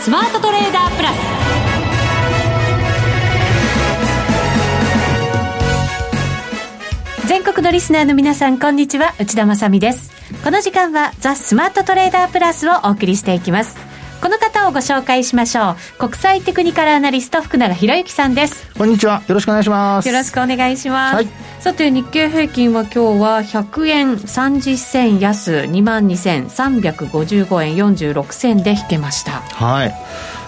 スマートトレーダープラス。全国のリスナーの皆さんこんにちは。内田まさです。この時間はザ・スマートトレーダープラスをお送りしていきます。この方をご紹介しましょう。国際テクニカルアナリスト福永博之さんです。こんにちは。よろしくお願いします。よろしくお願いします、はい、さて日経平均は今日は100円30銭安2万2355円46銭で引けました。はい。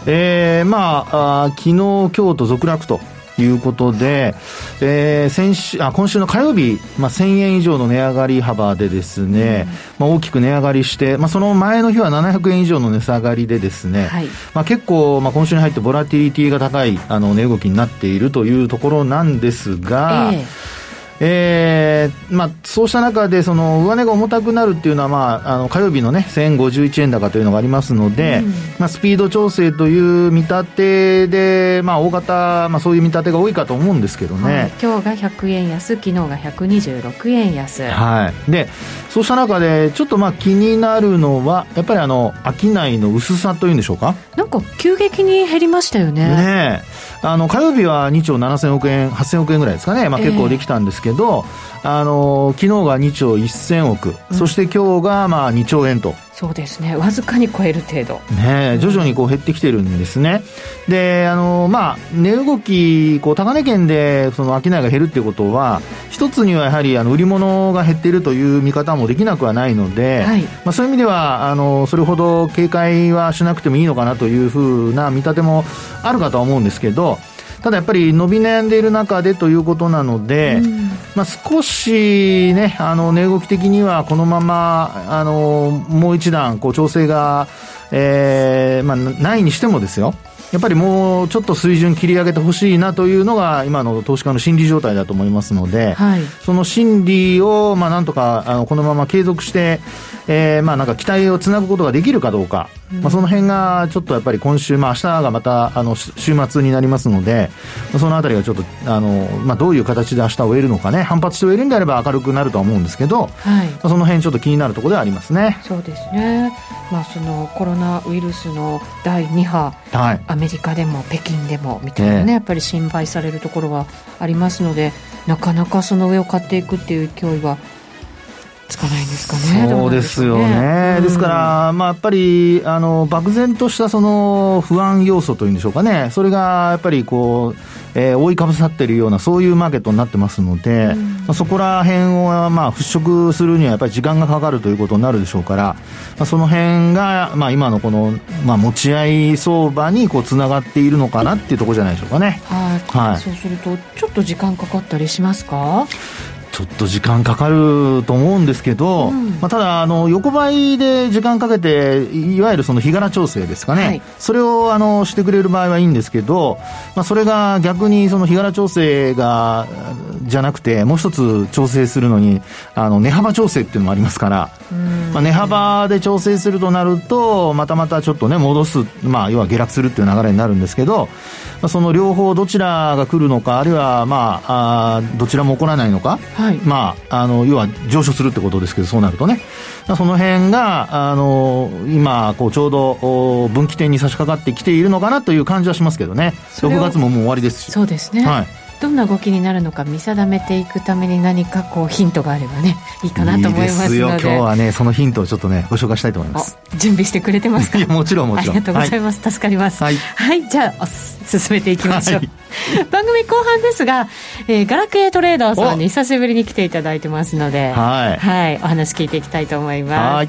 えー、まああ昨日今日と続落ということで、えー、先週あ今週の火曜日、まあ、1000円以上の値上がり幅でですね、うん、まあ、大きく値上がりして、まあ、その前の日は700円以上の値下がりでですね、はい、まあ、結構、まあ、今週に入ってボラティリティが高いあの値動きになっているというところなんですが、えーえーまあ、そうした中で、その上値が重たくなるっていうのは、まあ、あの火曜日のね、1051円高というのがありますので、うん、まあ、スピード調整という見立てで、まあ、大型、まあ、そういう見立てが多いかと思うんですけどね、はい、今日が100円安、昨日が126円安。はい、でそうした中で、ちょっとまあ気になるのは、やっぱりあの商いの薄さというんでしょうか？なんか急激に減りましたよね。ねあの火曜日は2兆7000億円、8000億円ぐらいですかね、まあ、結構できたんですけど、えー、あの昨日が2兆1000億、うん、そして今日がまあ2兆円と。そうですね。わずかに超える程度。ね徐々にこう減ってきてるんですね。であのまあ値動きこう高値圏でその商いが減るっていうことは一つにはやはりあの売り物が減っているという見方もできなくはないので、はい、まあ、そういう意味ではあのそれほど警戒はしなくてもいいのかなというふうな見立てもあるかとは思うんですけどただやっぱり伸び悩んでいる中でということなので、うん、まあ、少しね、あの値動き的にはこのままあのもう一段こう調整が、えーまあ、ないにしてもですよ。やっぱりもうちょっと水準切り上げてほしいなというのが今の投資家の心理状態だと思いますので、はい、その心理をまあなんとかあのこのまま継続して、えー、まあなんか期待をつなぐことができるかどうか、うん、まあ、その辺がちょっとやっぱり今週、まあ明日がまたあの週末になりますので、そのあたりがちょっとあの、まあ、どういう形で明日終えるのかね、反発して終えるんであれば明るくなるとは思うんですけど、はい。まあ、その辺ちょっと気になるところではありますね。そうですね、まあ、そのコロナウイルスの第2波、はい、アメリカでも北京でもみたいなね、えー、やっぱり心配されるところはありますので、なかなかその上を買っていくっていう勢いは。つかないんですかね。そうですよね。うん、ですから、まあ、やっぱり、あの、漠然としたその不安要素というんでしょうかね。それが、やっぱりこう、えー、覆いかぶさっているような、そういうマーケットになってますので、うん、まあ、そこら辺を、まあ、払拭するにはやっぱり時間がかかるということになるでしょうから、まあ、その辺が、まあ、今のこの、まあ、持ち合い相場にこう、つながっているのかなっていうところじゃないでしょうかね。はい。はい、そうすると、ちょっと時間かかったりしますか？ちょっと時間かかると思うんですけど、うん、まあ、ただあの、横ばいで時間かけて、いわゆるその日柄調整ですかね、はい、それをあのしてくれる場合はいいんですけど、まあ、それが逆にその日柄調整がじゃなくて、もう一つ調整するのに、あの値幅調整っていうのもありますから、まあ、値幅で調整するとなると、またまたちょっとね、戻す、まあ、要は下落するっていう流れになるんですけど、まあ、その両方どちらが来るのか、あるいは、まあ、あどちらも起こらないのか、はい、まあ、あの要は上昇するってことですけど、そうなるとね、その辺があの今こう、ちょうど分岐点に差し掛かってきているのかなという感じはしますけどね、6月ももう終わりですし。そうですね、はいどんな動きになるのか見定めていくために何かこうヒントがあればねいいかなと思いますので。今日はねそのヒントをちょっとねご紹介したいと思います。準備してくれてますか？もちろんもちろん。ありがとうございます、はい、助かります。はい、はい、じゃあ進めていきましょう、はい、番組後半ですが、えー、ガラケートレーダーさんに久しぶりに来ていただいてますのではい、はい、お話聞いていきたいと思います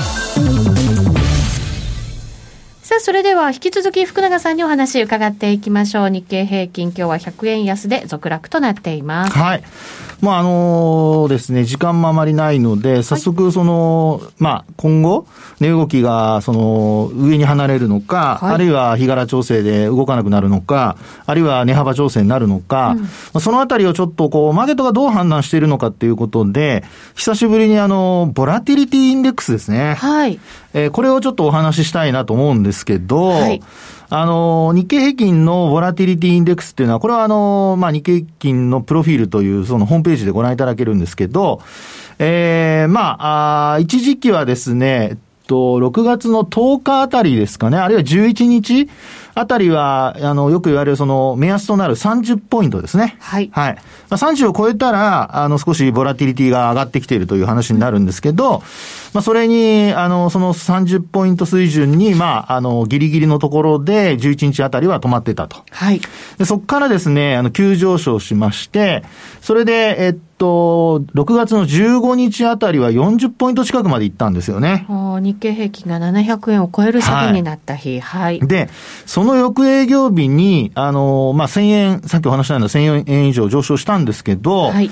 さあ、それでは引き続き福永さんにお話伺っていきましょう。日経平均今日は100円安で続落となっています。はい。まあ、あのですね、時間もあまりないので、早速、その、はい、まあ、今後、値動きが、その、上に離れるのか、はい、あるいは日柄調整で動かなくなるのか、あるいは値幅調整になるのか、うん、そのあたりをちょっと、こう、マーケットがどう判断しているのかっていうことで、久しぶりにあの、ボラティリティインデックスですね。はい。えー、これをちょっとお話ししたいなと思うんですけど、はい。あの、日経平均のボラティリティインデックスっていうのは、これはあの、まあ、日経平均のプロフィールというそのホームページでご覧いただけるんですけど、ええー、まあ、あ一時期はですね、と、6月の10日あたりですかね、あるいは11日あたりは、あの、よく言われるその目安となる30ポイントですね。はい。はい。まあ、30を超えたら、あの、少しボラティリティが上がってきているという話になるんですけど、まあ、それに、あの、その30ポイント水準に、まあ、あの、ギリギリのところで、11日あたりは止まってたと。はい。で、そこからですね、あの、急上昇しまして、それで、えっと、6月の15日あたりは40ポイント近くまで行ったんですよね。日経平均が700円を超える下げになった日。はい。はい、で、その翌営業日に、あの、まあ、1000円、さっきお話したような1000円以上上昇したんですけど、はい。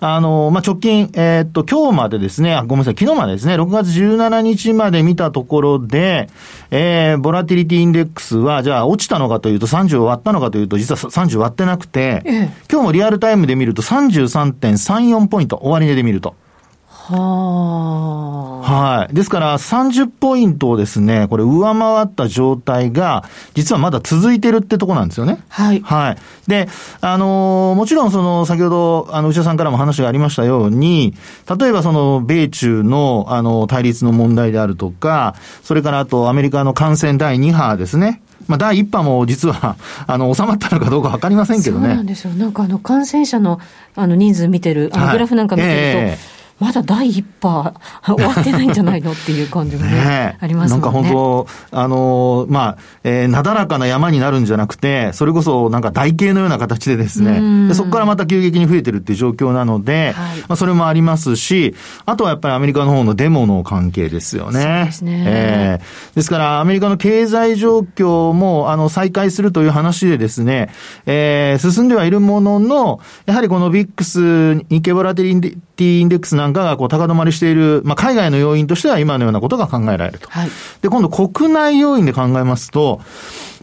あの、まあ、直近、えー、っと、今日までですね、あ、ごめんなさい、昨日までですね、6月17日まで見たところで、えー、ボラティリティインデックスは、じゃあ落ちたのかというと30を割ったのかというと、実は30割ってなくて、ええ、今日もリアルタイムで見ると33.34ポイント、終値で見ると。ははい。ですから、30ポイントをですね、これ上回った状態が、実はまだ続いてるってとこなんですよね。はい。はい。で、あのー、もちろんその、先ほど、あの、内田さんからも話がありましたように、例えばその、米中の、あの、対立の問題であるとか、それからあと、アメリカの感染第2波ですね。まあ、第1波も実は、あの、収まったのかどうかわかりませんけどね。そうなんですよ。なんかあの、感染者の、あの、人数見てる、あの、グラフなんか見てると、はいえーまだ第一波終わってないんじゃないのっていう感じがね、ねありますね。なんか本当、あのー、まあ、えー、なだらかな山になるんじゃなくて、それこそなんか台形のような形でですね、でそこからまた急激に増えてるっていう状況なので、はい、まあ、それもありますし、あとはやっぱりアメリカの方のデモの関係ですよね。そうですね。えー、ですから、アメリカの経済状況も、あの、再開するという話でですね、えー、進んではいるものの、やはりこのビックス、日経ボラテリティインデックスなんかがこう高止まりしている、まあ、海外の要因としては今のようなことが考えられると。はい、で、今度国内要因で考えますと、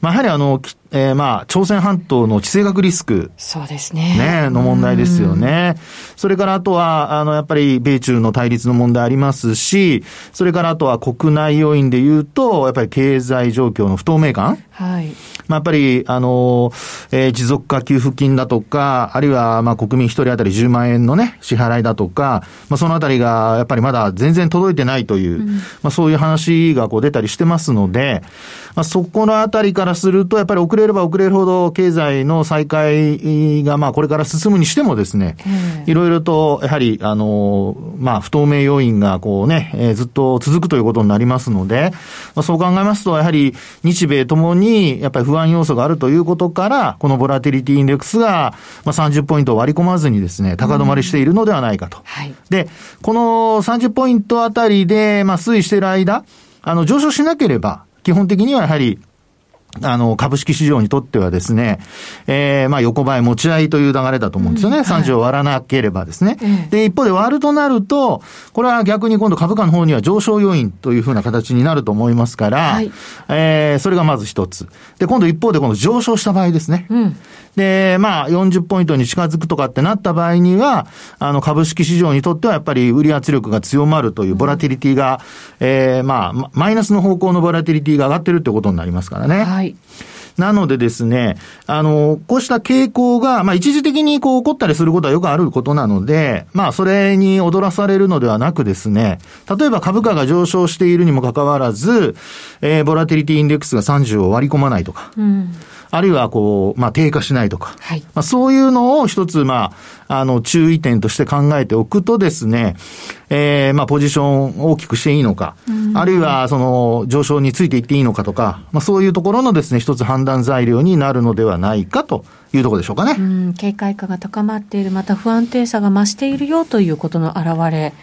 まあ、やはりあの、えー、まあ、朝鮮半島の地政学リスク。そうですね。ね、の問題ですよね。それからあとは、あの、やっぱり米中の対立の問題ありますし、それからあとは国内要因で言うと、やっぱり経済状況の不透明感。はい。まあ、やっぱり、あの、えー、持続化給付金だとか、あるいは、まあ、国民一人当たり10万円のね、支払いだとか、まあ、そのあたりが、やっぱりまだ全然届いてないという、うん、まあ、そういう話がこう出たりしてますので、まあ、そこのあたりからすると、やっぱり遅れれば遅れるほど、経済の再開が、まあ、これから進むにしてもですね、いろいろと、やはり、あの、まあ、不透明要因が、こうね、えー、ずっと続くということになりますので、まあ、そう考えますと、やはり、日米ともに、やっぱり不安要素があるということから、このボラティリティインデックスが、まあ、30ポイントを割り込まずにですね、高止まりしているのではないかと。はい、で、この30ポイントあたりで、まあ、推移している間、あの、上昇しなければ、基本的にはやはり、あの、株式市場にとってはですね、えー、まあ横ばい持ち合いという流れだと思うんですよね。うん、30を割らなければですね、で、一方で割るとなると、これは逆に今度株価の方には上昇要因というふうな形になると思いますから、はい、えー、それがまず一つ。で、今度一方でこの上昇した場合ですね。うん、で、まあ40ポイントに近づくとかってなった場合には、あの株式市場にとってはやっぱり売り圧力が強まるというボラティリティが、うん、えー、まあ、マイナスの方向のボラティリティが上がってるってことになりますからね。はい。なのでですね、あの、こうした傾向が、まあ一時的にこう起こったりすることはよくあることなので、まあそれに踊らされるのではなくですね、例えば株価が上昇しているにもかかわらず、えー、ボラティリティインデックスが30を割り込まないとか、うんあるいはこう、まあ、低下しないとか、はい、まあ、そういうのを一つ、まあ、あの、注意点として考えておくとですね、えー、まあ、ポジションを大きくしていいのか、あるいは、その、上昇についていっていいのかとか、まあ、そういうところのですね、一つ判断材料になるのではないかというところでしょうかね。うん、警戒感が高まっている、また不安定さが増しているよということの表れ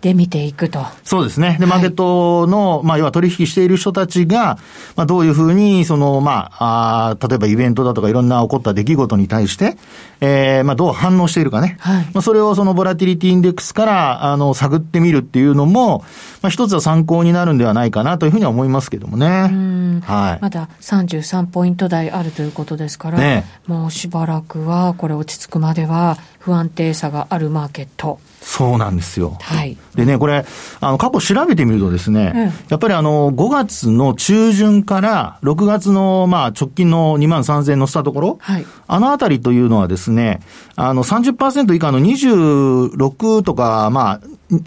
で見ていくと。はい、そうですね。で、マーケットの、まあ、要は取引している人たちが、まあ、どういうふうに、その、まあ、あ例えばイベントだとかいろんな起こった出来事に対して、えー、まあ、どう反応しているかね。はい、まあ、それをそのボラティリティインデックスから、あの、探ってみるっていうのも、まあ、一つは参考になるんではないかなというふうには思いますけどもね。はい。まだ33ポイント台あるということですから、ね、もうしばらくは、これ落ち着くまでは不安定さがあるマーケット。そうなんですよ。はい。でね、これ、あの、過去調べてみるとですね、うん、やっぱりあの、5月の中旬から6月の、まあ、直近の2万3000円乗せたところ、はい。あのあたりというのはですね、あの30%以下の26とか、まあ、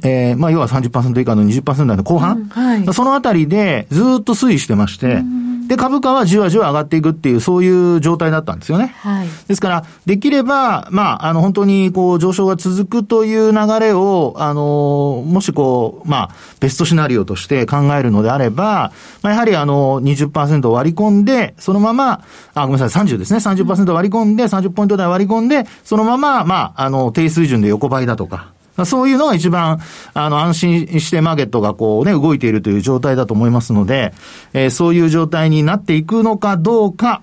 えー、まあ、要は30%以下の20%台の後半、うんはい、そのあたりでずっと推移してまして、で、株価はじわじわ上がっていくっていう、そういう状態だったんですよね。はい。ですから、できれば、まあ、あの、本当に、こう、上昇が続くという流れを、あの、もしこう、まあ、ベストシナリオとして考えるのであれば、まあ、やはり、あの、20%割り込んで、そのまま、あ、ごめんなさい、30ですね。30%割り込んで、30ポイント台割り込んで、そのまま、まあ、あの、低水準で横ばいだとか、そういうのが一番、あの、安心してマーケットがこうね、動いているという状態だと思いますので、えー、そういう状態になっていくのかどうか、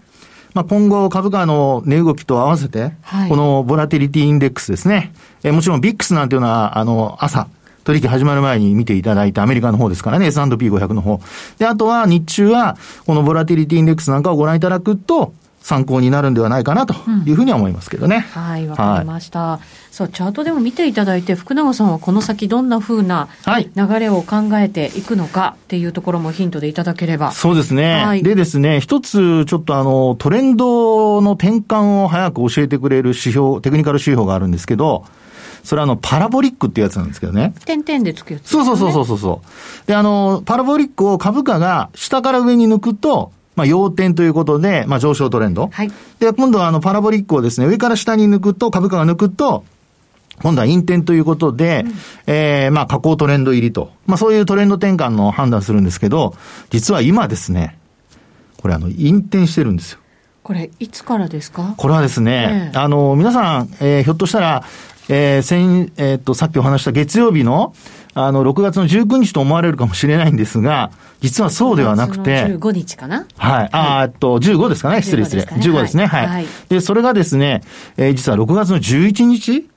まあ、今後株価の値動きと合わせて、はい、このボラティリティインデックスですね。えー、もちろんビックスなんていうのは、あの、朝、取引始まる前に見ていただいたアメリカの方ですからね、S&P500 の方。で、あとは日中は、このボラティリティインデックスなんかをご覧いただくと、参考になるんではないかなというふうには思いますけどね。うん、はい、わかりました。はい、そう、チャートでも見ていただいて、福永さんはこの先どんなふうな流れを考えていくのかっていうところもヒントでいただければ。そうですね。はい、でですね、一つちょっとあの、トレンドの転換を早く教えてくれる指標、テクニカル指標があるんですけど、それはあの、パラボリックっていうやつなんですけどね。点々でつくやつ、ね、そうそうそうそうそう。で、あの、パラボリックを株価が下から上に抜くと、まあ、要点ということで、まあ、上昇トレンド。はい。で、今度はあの、パラボリックをですね、上から下に抜くと、株価が抜くと、今度は陰転ということで、うん、えー、まあ、下降トレンド入りと。まあ、そういうトレンド転換の判断するんですけど、実は今ですね、これあの、陰転してるんですよ。これ、いつからですか？これはですね、えー、あの、皆さん、えー、ひょっとしたら、えー、先、えー、っと、さっきお話した月曜日の、あの、6月の19日と思われるかもしれないんですが、実はそうではなくて。15日かな？はい。あ、えっと、15ですかね。失礼失礼。15ですね。はい。はい、で、それがですね、えー、実は6月の11日？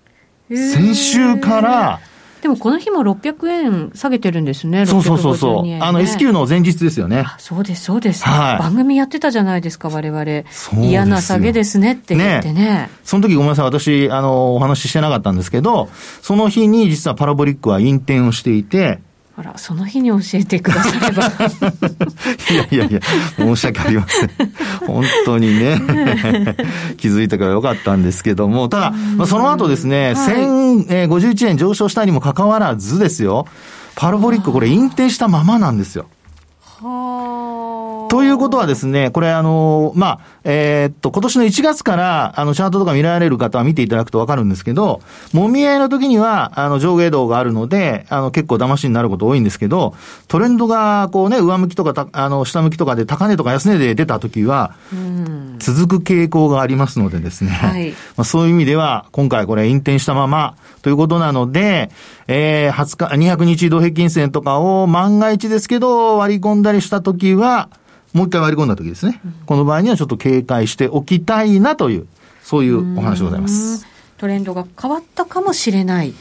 先週から、でもこの日も600円下げてるんですね、そうそうそうそう、ね、あの S q の前日ですよね。そうです、そうです、はい。番組やってたじゃないですか、われわれ。嫌な下げですねって言ってね。ねその時ごめんなさい、私、あの、お話ししてなかったんですけど、その日に実はパラボリックは引転をしていて、あら、その日に教えてくだされば。いやいやいや、申し訳ありません。本当にね、気づいたからよかったんですけども、ただ、まあ、その後ですね、はい、1051円上昇したにもかかわらずですよ、パラボリックこれ引転したままなんですよ。はあ。ということはですね、これあの、まあ、えー、っと、今年の1月から、あの、チャートとか見られる方は見ていただくとわかるんですけど、もみ合いの時には、あの、上下動があるので、あの、結構騙しになること多いんですけど、トレンドが、こうね、上向きとか、あの、下向きとかで、高値とか安値で出た時は、続く傾向がありますのでですね、はい、まあ、そういう意味では、今回これ、引転したまま、ということなので、えー、20日、200日移動平均線とかを万が一ですけど、割り込んだりした時は、もう一回割り込んだ時ですね、うん、この場合にはちょっと警戒しておきたいなという、そういうお話でございます。トレンドが変わったかもしれない。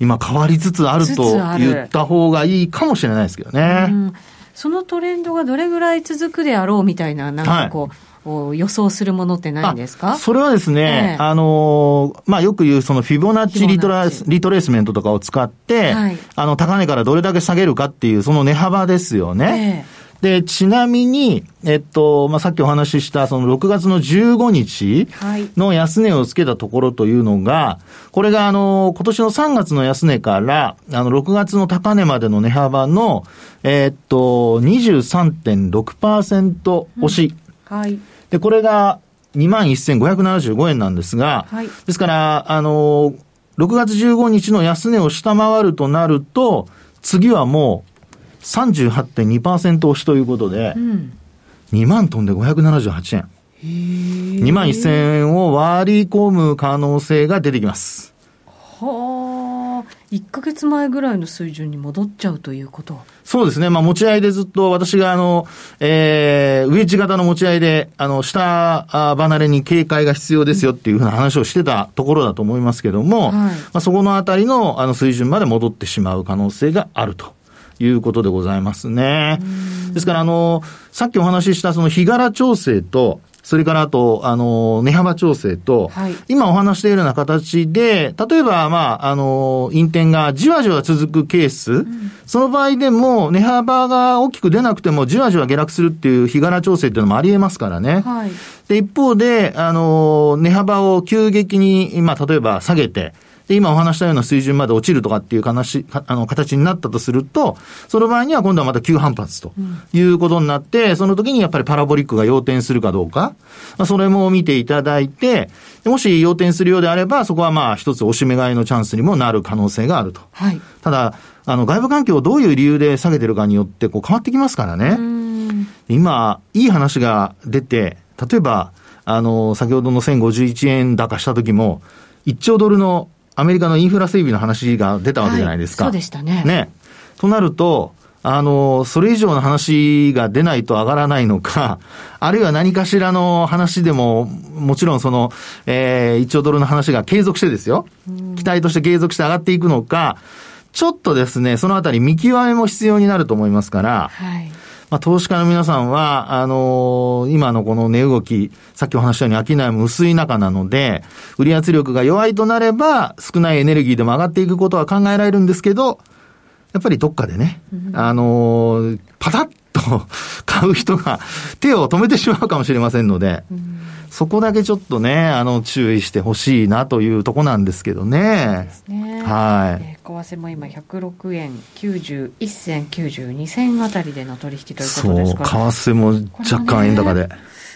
今変わりつつあると言った方がいいかもしれないですけどね。そのトレンドがどれぐらい続くであろうみたいな、なんかこう、はい、予想するものってないんですか？それはですね、えー、あのまあ、よく言うそのフィボナッチリトラリトレースメントとかを使って、はい、あの、高値からどれだけ下げるかっていう、その値幅ですよね。えーで、ちなみに、えっと、まあ、さっきお話しした、その6月の15日の安値をつけたところというのが、これがあの、今年の3月の安値から、あの、6月の高値までの値幅の、えっと、23.6%押し。うん、はい。で、これが21,575円なんですが、はい、ですから、あの、6月15日の安値を下回るとなると、次はもう38.2%押しということで、うん、2万トンで578円。2万1000円を割り込む可能性が出てきます。はあ、1か月前ぐらいの水準に戻っちゃうということそうですね。まあ、持ち合いでずっと私があの、えー、ウェッジ型の持ち合いで、あの、下離れに警戒が必要ですよっていうふうな話をしてたところだと思いますけども、はい、まあ、そこのあたりのあの水準まで戻ってしまう可能性があると。いうことでございますね。ですから、あの、さっきお話ししたその日柄調整と、それからあと、あの、値幅調整と、はい、今お話しているような形で、例えば、まあ、あの、インテンがじわじわ続くケース、うん、その場合でも、値幅が大きく出なくても、じわじわ下落するっていう日柄調整っていうのもあり得ますからね。はい、で、一方で、あの、値幅を急激に、まあ、例えば下げて、で、今お話したような水準まで落ちるとかっていう話、あの、形になったとすると、その場合には今度はまた急反発ということになって、うん、その時にやっぱりパラボリックが要点するかどうか、まあ、それも見ていただいて、もし要点するようであれば、そこはまあ一つ押し目買いのチャンスにもなる可能性があると。はい。ただ、あの、外部環境をどういう理由で下げてるかによってこう変わってきますからね。今、いい話が出て、例えば、あの、先ほどの1051円高した時も、1兆ドルのアメリカのインフラ整備の話が出たわけじゃないですか。はい、そうでしたね。ね。となると、あの、それ以上の話が出ないと上がらないのか、あるいは何かしらの話でも、もちろんその、えー、1兆ドルの話が継続してですよ。期待として継続して上がっていくのか、ちょっとですね、そのあたり見極めも必要になると思いますから、はい。まあ、投資家の皆さんは、あのー、今のこの値動き、さっきお話したように商いも薄い中なので、売り圧力が弱いとなれば、少ないエネルギーでも上がっていくことは考えられるんですけど、やっぱりどっかでね、うん、あのー、パタッと買う人が手を止めてしまうかもしれませんので、うんそこだけちょっとね、あの、注意してほしいなというとこなんですけどね。ねはい。えー、為替も今106円91銭92銭あたりでの取引ということですかそう、為替も若干円高で。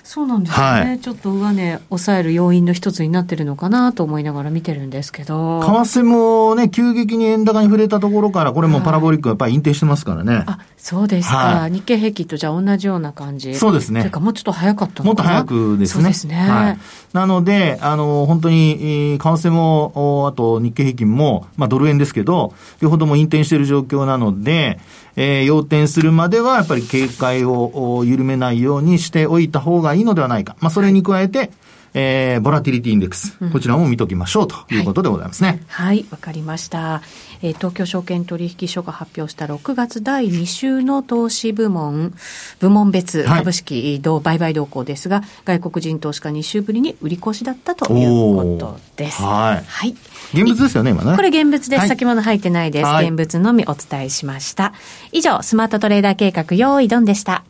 そうなんですね、はい、ちょっと上値抑える要因の一つになってるのかなと思いながら見てるんですけど。為替もね、急激に円高に触れたところから、これもパラボリックやっぱり隠蔽してますからね。あ、そうですか、はい、日経平均とじゃあ同じような感じ。そうですね。というかもうちょっと早かったもっと早くですね。そうですね。はい。なので、あの、本当に、為替も、あと日経平均も、まあドル円ですけど、両方とも隠蔽している状況なので、えー、要点するまでは、やっぱり警戒を緩めないようにしておいた方がいいのではないか。まあ、それに加えて、えー、ボラティリティインデックス、こちらも見ときましょうということでございますね。はい、わ、はい、かりました。えー、東京証券取引所が発表した6月第2週の投資部門、部門別株式、はい、売買動向ですが、外国人投資家2週ぶりに売り越しだったということです。はい。はい。現物ですよね、今ね。これ現物です。はい、先物入ってないです。現物のみお伝えしました。以上、スマートトレーダー計画、用意ドンでした。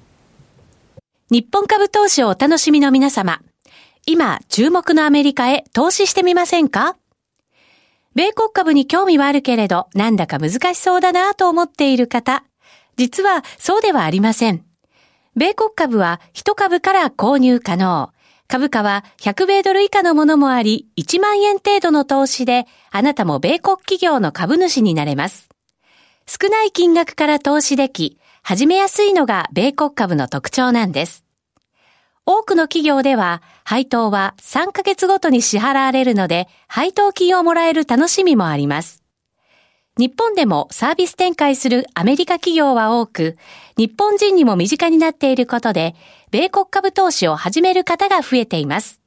日本株投資をお楽しみの皆様。今、注目のアメリカへ投資してみませんか？米国株に興味はあるけれど、なんだか難しそうだなと思っている方。実は、そうではありません。米国株は1株から購入可能。株価は100米ドル以下のものもあり、1万円程度の投資で、あなたも米国企業の株主になれます。少ない金額から投資でき、始めやすいのが米国株の特徴なんです。多くの企業では、配当は3ヶ月ごとに支払われるので、配当金をもらえる楽しみもあります。日本でもサービス展開するアメリカ企業は多く、日本人にも身近になっていることで、米国株投資を始める方が増えています。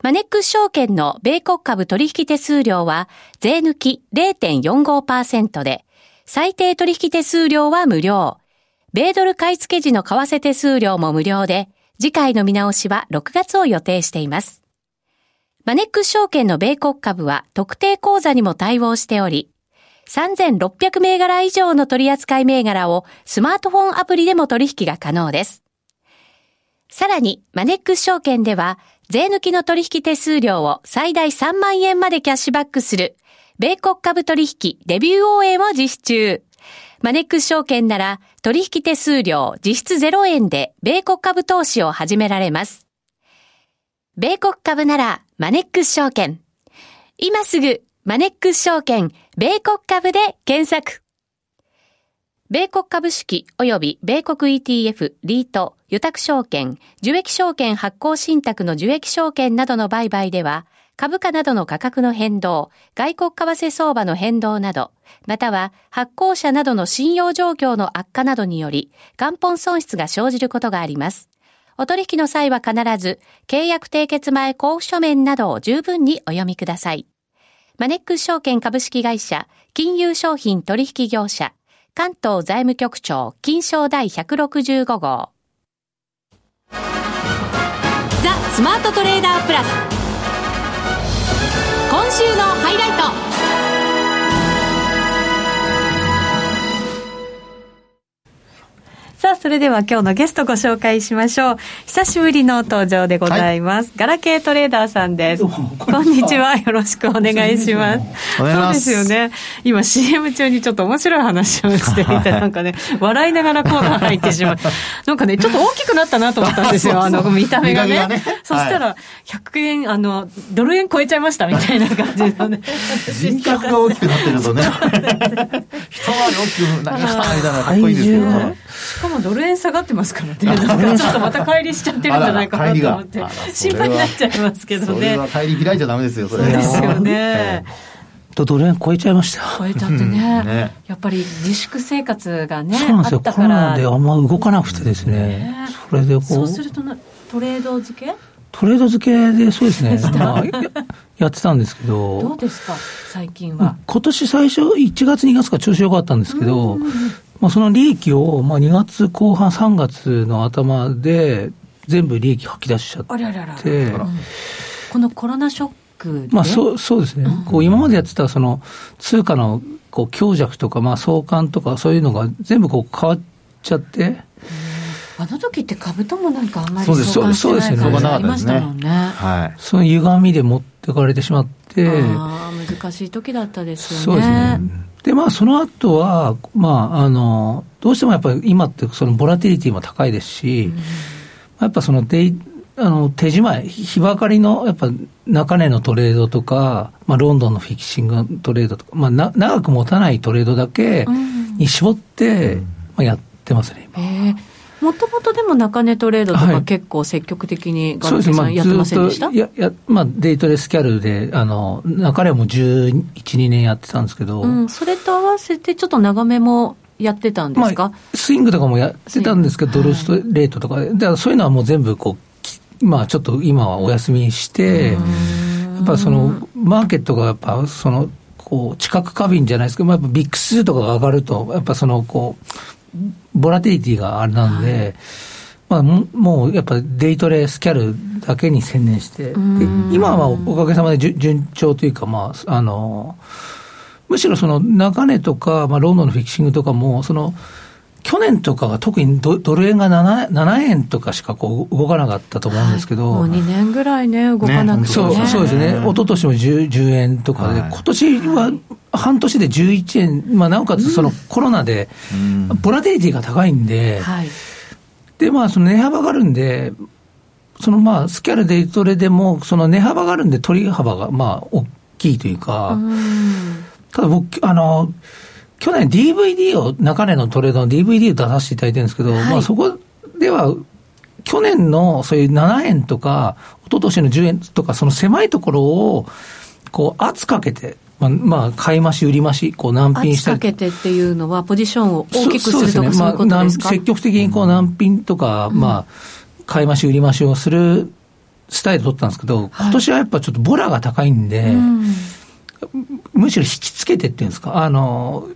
マネックス証券の米国株取引手数料は税抜き0.45%で、最低取引手数料は無料。米ドル買い付け時の為替手数料も無料で、次回の見直しは6月を予定しています。マネックス証券の米国株は特定口座にも対応しており、3600銘柄以上の取扱銘柄をスマートフォンアプリでも取引が可能です。さらに、マネックス証券では、税抜きの取引手数料を最大3万円までキャッシュバックする、米国株取引デビュー応援を実施中。マネックス証券なら取引手数料実質0円で米国株投資を始められます。米国株ならマネックス証券。今すぐマネックス証券、米国株で検索。米国株式及び米国 ETF、リート、予託証券、受益証券発行信託の受益証券などの売買では、株価などの価格の変動、外国為替相場の変動など、または発行者などの信用状況の悪化などにより、元本損失が生じることがあります。お取引の際は必ず、契約締結前交付書面などを十分にお読みください。マネックス証券株式会社、金融商品取引業者、関東財務局長金賞第165号ザ・スマートトレーダープラス今週のハイライト。さあ、それでは今日のゲストご紹介しましょう。久しぶりの登場でございます。はい、ガラケートレーダーさんです。こんにちは。よろしくお願いします。そうですよね。今 CM 中にちょっと面白い話をしていて、なんかね、笑いながらコーナー入ってしまう。なんかね、ちょっと大きくなったなと思ったんですよ。あの、見た目がね。ねそしたら、100円、あの、ドル円超えちゃいましたみたいな感じのね。人格が大きくなってるとね。一回り大きくなりましたみたいなかっこいいですけど。しかもドル円下がってますからね。なんかちょっとまた帰りしちゃってるんじゃないかなと思って、心配になっちゃいますけどね。それは帰り開いちゃダメですよ、それ。ですよね。とドル円超えちゃいました。超えちゃってね。ねやっぱり自粛生活がね、そうなんですよ。コロナであんま動かなくてですね。ねそれでこう。そうするとトレード付け？トレード付けでそうですね、まあ、やってたんですけど。どうですか、最近は。今年最初、1月、2月か調子良かったんですけど、まあ、その利益を、まあ、2月後半、3月の頭で、全部利益吐き出しちゃって。あらららこのコロナショックまあ、そうそうですね、うん、こう今までやってたその通貨のこう強弱とか、まあ、相関とか、そういうのが全部こう変わっちゃって。あの時って株ともなんかあんまり相関してない感じありましたもんね。はい。その歪みで持ってかれてしまって。ああ、難しい時だったですよね。そうですね。で、まあ、その後は、まあ、あの、どうしてもやっぱり今ってそのボラティリティも高いですし、うん、やっぱそのデあの手仕舞い、日ばかりのやっぱ中値のトレードとか、まあ、ロンドンのフィキシングトレードとか、まあ、な長く持たないトレードだけに絞って、うん、まあ、やってますね、今。もともとでも中値トレードとか結構積極的にガラケーさんやってませんでした、はい、やや、まあ、デイトレスキャルで、あの、中値も11、2年やってたんですけど、うん、それと合わせてちょっと長めもやってたんですか、まあ、スイングとかもやってたんですけど、ドルストレートとかで、だからそういうのはもう全部こう、まあちょっと今はお休みして、やっぱその、マーケットがやっぱその、こう、知覚過敏じゃないですけど、やっぱビックス数とかが上がると、やっぱその、こう、ボラティリティがあれなんで、はい、まあ、もうやっぱデイトレスキャルだけに専念して、今はおかげさまで順調というか、まあ、あの、むしろその中値とか、まあ、ロンドンのフィクシングとかも、その、去年とかは特にドドル円が 7, 7円とかしかこう動かなかったと思うんですけど、はい、もう2年ぐらいね、動かなくて、ね、そうそうですね、一昨年も 10, 10円とかで、はい、今年は半年で11円、まあ、なおかつそのコロナで、ボラテリティが高いんで、はい、で、まあ、その値幅があるんで、そのまあ、スキャルデイトレでも、その値幅があるんで、取り幅がまあ、大きいというか、ただ僕、あの、去年 DVD を、中根のトレードの DVD を出させていただいてるんですけど、はい、まあそこでは、去年のそういう7円とか、一昨年の10円とか、その狭いところを、こう、圧かけて、まあ、まあ、買い増し、売り増し、こう難品したり。かけてっていうのは、ポジションを大きくするとかそうですね。まあ、積極的にこう難品とか、うん、まあ、買い増し、売り増しをするスタイル取ったんですけど、今年はやっぱちょっとボラが高いんで、むしろ引きつけてっていうんですか、あの、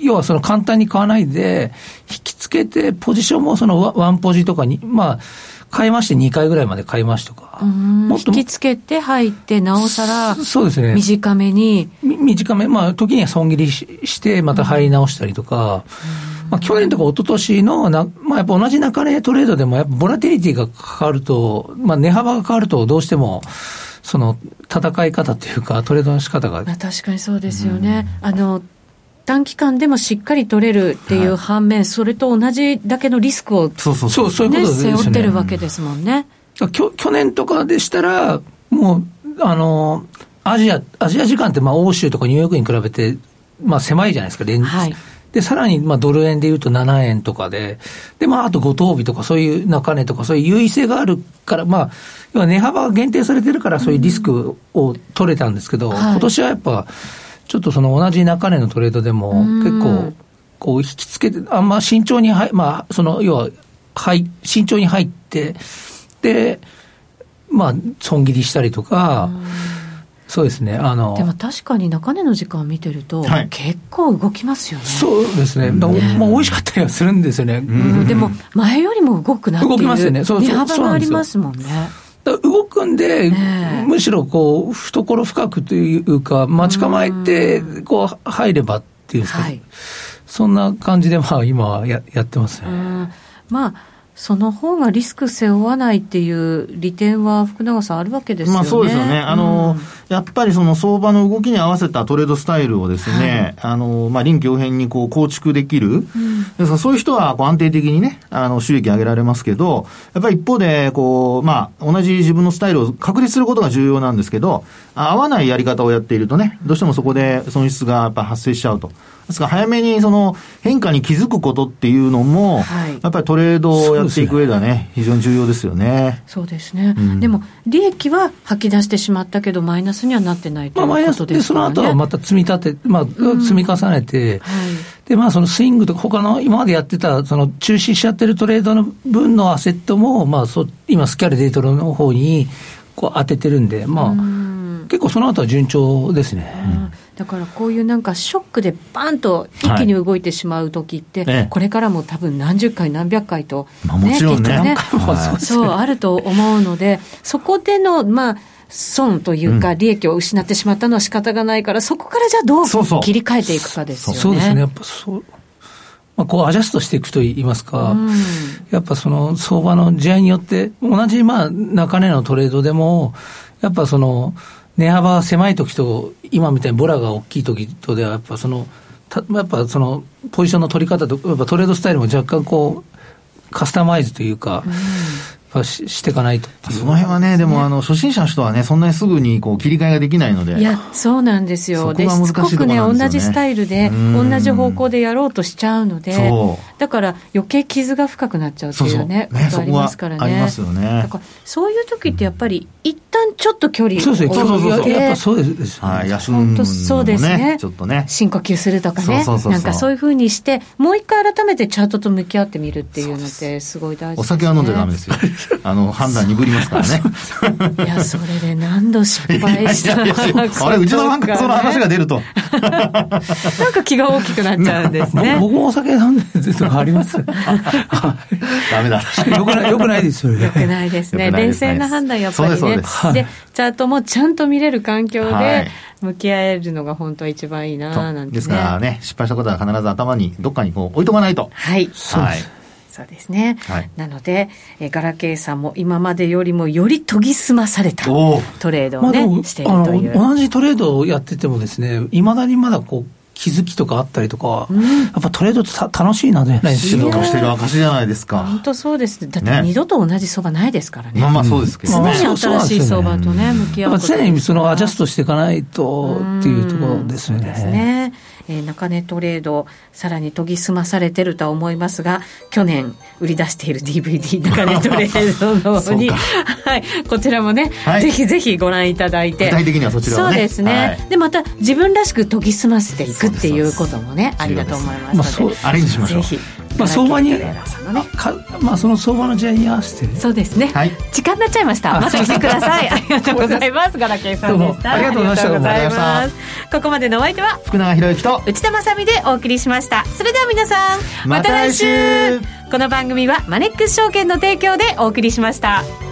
要はその簡単に買わないで、引きつけて、ポジションもそのワンポジとかに、まあ、買いまして2回ぐらいまで買いましとか。もっと引きつけて入って、なおさら、そうですね。短めに。短め、まあ、時には損切りして、また入り直したりとか。まあ、去年とか一昨年のな、まあ、やっぱ同じ中値トレードでも、やっぱボラテリティがかかると、まあ、値幅が変わると、どうしても、その戦い方というか、トレードの仕方が。まあ、確かにそうですよね。あの短期間でもしっかり取れるっていう反面、はい、それと同じだけのリスクを、そうそうそう、そういうことですね。背負ってるわけですもんね。去去年とかでしたら、もう、あの、アジア、アジア時間ってまあ欧州とかニューヨークに比べて、まあ狭いじゃないですか、連日。はいで、さらに、まあ、ドル円で言うと7円とかで、で、まあ、あと5等日とか、そういう中値とか、そういう優位性があるから、まあ、要は値幅が限定されてるから、そういうリスクを取れたんですけど、うん今年はやっぱ、ちょっとその同じ中値のトレードでも、結構、こう、引きつけて、あんま慎重にはい、まあ、その、要は、はい、慎重に入って、で、まあ、損切りしたりとか、そうですね。あの。でも確かに中値の時間を見てると、はい、結構動きますよね。そうですね。まあ、美味しかったりはするんですよね。うん、でも、前よりも動くなっていう。動きますよね。そうそう。値幅がありますもんね。動くんで、むしろこう、懐深くというか、待ち構えて、こう、入ればっていうんですか、はい、そんな感じで、まあ、今はややってますね。まあその方がリスク背負わないっていう利点は福永さんあるわけですよね。まあそうですよね。あの、うん、やっぱりその相場の動きに合わせたトレードスタイルをですね、はい、あの、まあ臨機応変にこう構築できる。うん、ですからそういう人はこう安定的にね、あの収益上げられますけど、やっぱり一方で、こう、まあ同じ自分のスタイルを確立することが重要なんですけど、合わないやり方をやっているとね、どうしてもそこで損失がやっぱ発生しちゃうと。ですから早めにその変化に気づくことっていうのも、はい、やっぱりトレードをやっていく上ではね、非常に重要ですよね。そうですね。うん、でも、利益は吐き出してしまったけど、マイナスにはなってないということですね。まあ、その後はまた積み立て、まあ、積み重ねて、うんはい、で、まあ、そのスイングとか、他の今までやってた、その中止しちゃってるトレードの分のアセットも、まあ、そ今、スキャルデイトロの方に、こう当ててるんで、まあ、結構その後は順調ですね。だからこういうなんかショックでバンと一気に動いてしまう時って、はい、これからも多分何十回何百回と、ね、まあ、もちろんねね、はい、そうあると思うのでそこでのまあ損というか、利益を失ってしまったのは仕方がないから、そこからじゃあどう切り替えていくかですよね。そうですね。やっぱそう。まあ、こうアジャストしていくといいますか、うん、やっぱその相場の試合によって、同じまあ中値のトレードでも、やっぱその、値幅が狭い時と、今みたいにボラが大きい時とでは、やっぱその、やっぱその、ポジションの取り方と、やっぱトレードスタイルも若干こう、カスタマイズというか、うん。ししていかないとその辺はね、でもあの初心者の人はね、そんなにすぐにこう切り替えができないので。いや、そうなんですよ。で、しつこくね、同じスタイルで、同じ方向でやろうとしちゃうので、だから余計傷が深くなっちゃうっていうね、そうそうねありますからね。ありますよね。だからそういう時ってやっぱり、一旦ちょっと距離を置いて、そうそうそうやっぱそうです。はい、休むのもそうですね。ちょっとね。深呼吸するとかね。なんかそういうふうにして、もう一回改めてチャートと向き合ってみるっていうのってすごい大事です、ね、お酒は飲んじゃダメですよ。あの、判断が鈍りますからね。いや、それで何度失敗したあれ、うちのなんかその話が出ると。なんか気が大きくなっちゃうんですね。僕もお酒飲んでるとかあります。ダメだ。よくない、よくないですよね。よくないですね。冷静な判断やっぱりね。で、チャートもちゃんと見れる環境で、向き合えるのが本当は一番いいななんて、ですからね、失敗したことは必ず頭にどっかにこう置いとかないと。はい。はい。そうですね、はい、なので、えー、ガラケーさんも今までよりもより研ぎ澄まされたトレードをね、まあ、しているという。同じトレードをやっててもですねいまだにまだこう気づきとかあったりとか、うん、やっぱトレードって楽しいなじゃないですか。としてる証じゃないですか。本当そうです。だって二度と同じ相場ないですからね。まあまあそうですけどね。常に新しい相場とね、向き合う常にそのアジャストしていかないとっていうところですよね。ですね。えー、中値トレード、さらに研ぎ澄まされてるとは思いますが、去年売り出している DVD 中値トレードの方に、はい、こちらもね、はい、ぜひぜひご覧いただいて、具体的にはそちらは、ね、そうですね、はい、で、また自分らしく研ぎ澄ませていくっていうこともね、ありだと思いますまあ、アレンジしましょう。ぜひまあ、相場に、まあ、その相場の時代に合わせて、そうですね、はい、時間になっちゃいました。また来てください。ありがとうございます。ガラケーさんでした。ありがとうございます。ここまでのお相手は、福永博之と内田まさみでお送りしました。それでは皆さん、また来週この番組はマネックス証券の提供でお送りしました。